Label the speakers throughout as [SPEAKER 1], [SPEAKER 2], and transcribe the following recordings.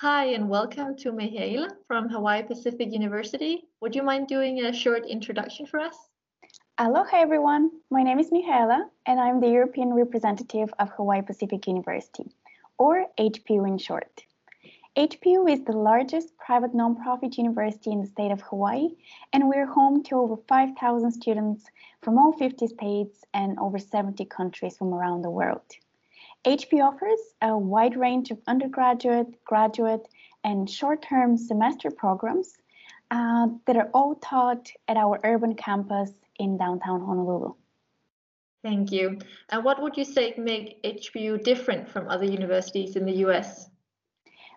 [SPEAKER 1] Hi, and welcome to Mihaela from Hawaii Pacific University. Would you mind doing a short introduction for us?
[SPEAKER 2] Aloha, everyone. My name is Mihaela, and I'm the European representative of Hawaii Pacific University, or HPU in short. HPU is the largest private nonprofit university in the state of Hawaii, and we're home to over 5,000 students from all 50 states and over 70 countries from around the world. HP offers a wide range of undergraduate, graduate, and short-term semester programs uh, that are all taught at our urban campus in downtown Honolulu.
[SPEAKER 1] Thank you. And what would you say make HPU different from other universities in the US?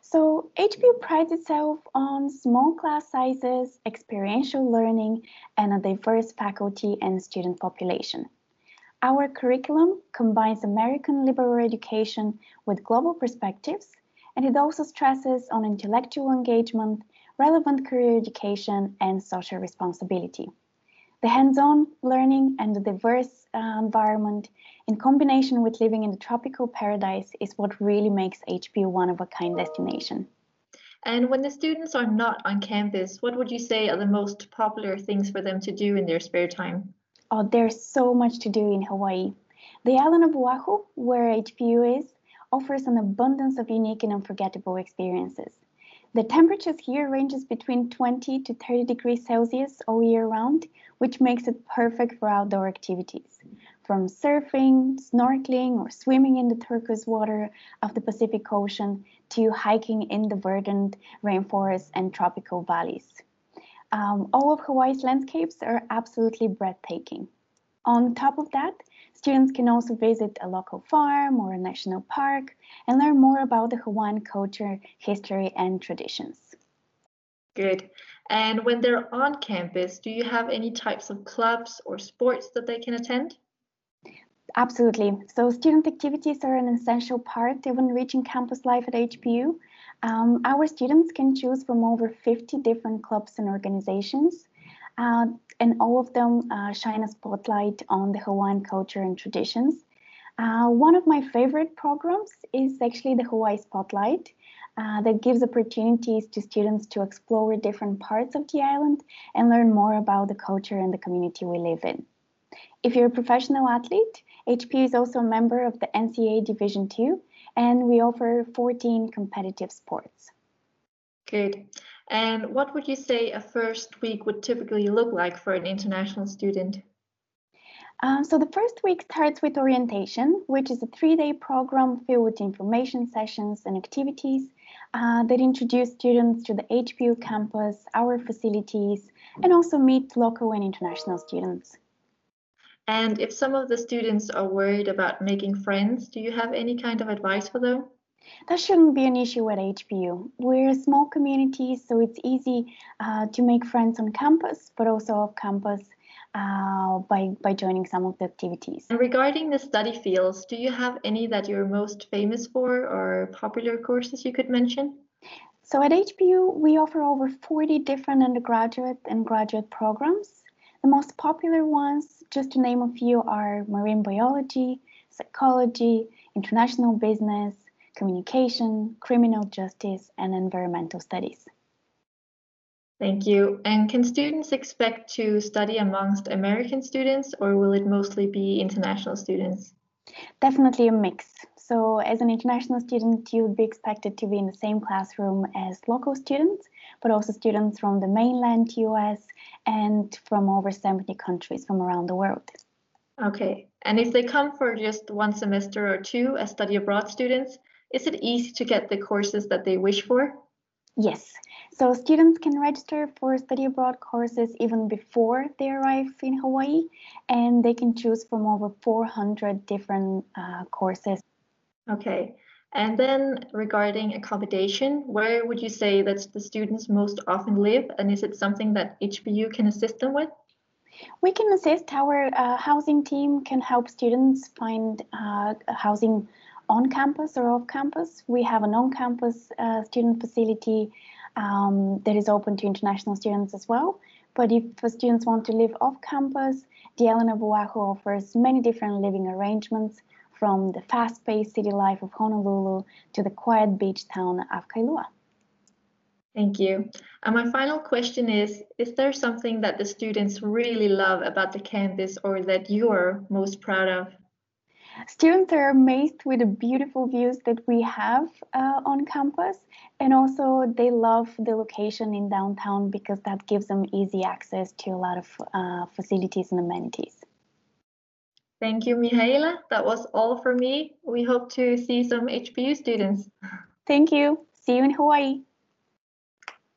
[SPEAKER 2] So HPU prides itself on small class sizes, experiential learning, and a diverse faculty and student population. Our curriculum combines American liberal education with global perspectives, and it also stresses on intellectual engagement, relevant career education, and social responsibility. The hands-on learning and the diverse uh, environment in combination with living in the tropical paradise is what really makes HPU one of a kind destination.
[SPEAKER 1] And when the students are not on campus, what would you say are the most popular things for them to do in their spare time?
[SPEAKER 2] Oh, there's so much to do in Hawaii. The island of Oahu, where HPU is, offers an abundance of unique and unforgettable experiences. The temperatures here ranges between 20 to 30 degrees Celsius all year round, which makes it perfect for outdoor activities. From surfing, snorkeling, or swimming in the turquoise water of the Pacific Ocean to hiking in the verdant rainforests and tropical valleys. Um, all of Hawaii's landscapes are absolutely breathtaking. On top of that, students can also visit a local farm or a national park and learn more about the Hawaiian culture, history, and traditions.
[SPEAKER 1] Good. And when they're on campus, do you have any types of clubs or sports that they can attend?
[SPEAKER 2] Absolutely. So student activities are an essential part of enriching campus life at HPU. Um, our students can choose from over 50 different clubs and organizations, uh, and all of them uh, shine a spotlight on the Hawaiian culture and traditions. Uh, one of my favorite programs is actually the Hawaii Spotlight. Uh, that gives opportunities to students to explore different parts of the island and learn more about the culture and the community we live in. If you're a professional athlete, HP is also a member of the NCAA Division II, and we offer 14 competitive sports.
[SPEAKER 1] Good. And what would you say a first week would typically look like for an international student?
[SPEAKER 2] Um, so the first week starts with orientation, which is a three-day program filled with information sessions and activities uh, that introduce students to the HPU campus, our facilities, and also meet local and international students.
[SPEAKER 1] And if some of the students are worried about making friends, do you have any kind of advice for them?
[SPEAKER 2] That shouldn't be an issue at HPU. We're a small community, so it's easy uh, to make friends on campus, but also off campus uh, by, by joining some of the activities.
[SPEAKER 1] And regarding the study fields, do you have any that you're most famous for or popular courses you could mention?
[SPEAKER 2] So at HPU, we offer over 40 different undergraduate and graduate programs. The most popular ones, just to name a few, are marine biology, psychology, international business, communication, criminal justice, and environmental studies.
[SPEAKER 1] Thank you. And can students expect to study amongst American students or will it mostly be international students?
[SPEAKER 2] Definitely a mix. So as an international student, you would be expected to be in the same classroom as local students, but also students from the mainland US and from over 70 countries from around the world.
[SPEAKER 1] Okay. And if they come for just one semester or two as study abroad students, is it easy to get the courses that they wish for?
[SPEAKER 2] Yes. So students can register for study abroad courses even before they arrive in Hawaii, and they can choose from over 400 different uh, courses.
[SPEAKER 1] Okay. And then regarding accommodation, where would you say that the students most often live? And is it something that HPU can assist them with?
[SPEAKER 2] We can assist. Our uh, housing team can help students find uh, housing on campus or off campus. We have an on campus uh, student facility um, that is open to international students as well. But if students want to live off campus, the of Oahu offers many different living arrangements from the fast-paced city life of Honolulu to the quiet beach town of Kailua.
[SPEAKER 1] Thank you. And my final question is, is there something that the students really love about the campus or that you are most proud of?
[SPEAKER 2] Students are amazed with the beautiful views that we have uh, on campus and also they love the location in downtown because that gives them easy access to a lot of uh, facilities and amenities.
[SPEAKER 1] Thank you, Mihaela. That was all for me. We hope to see some HPU students.
[SPEAKER 2] Thank you. See you in Hawaii.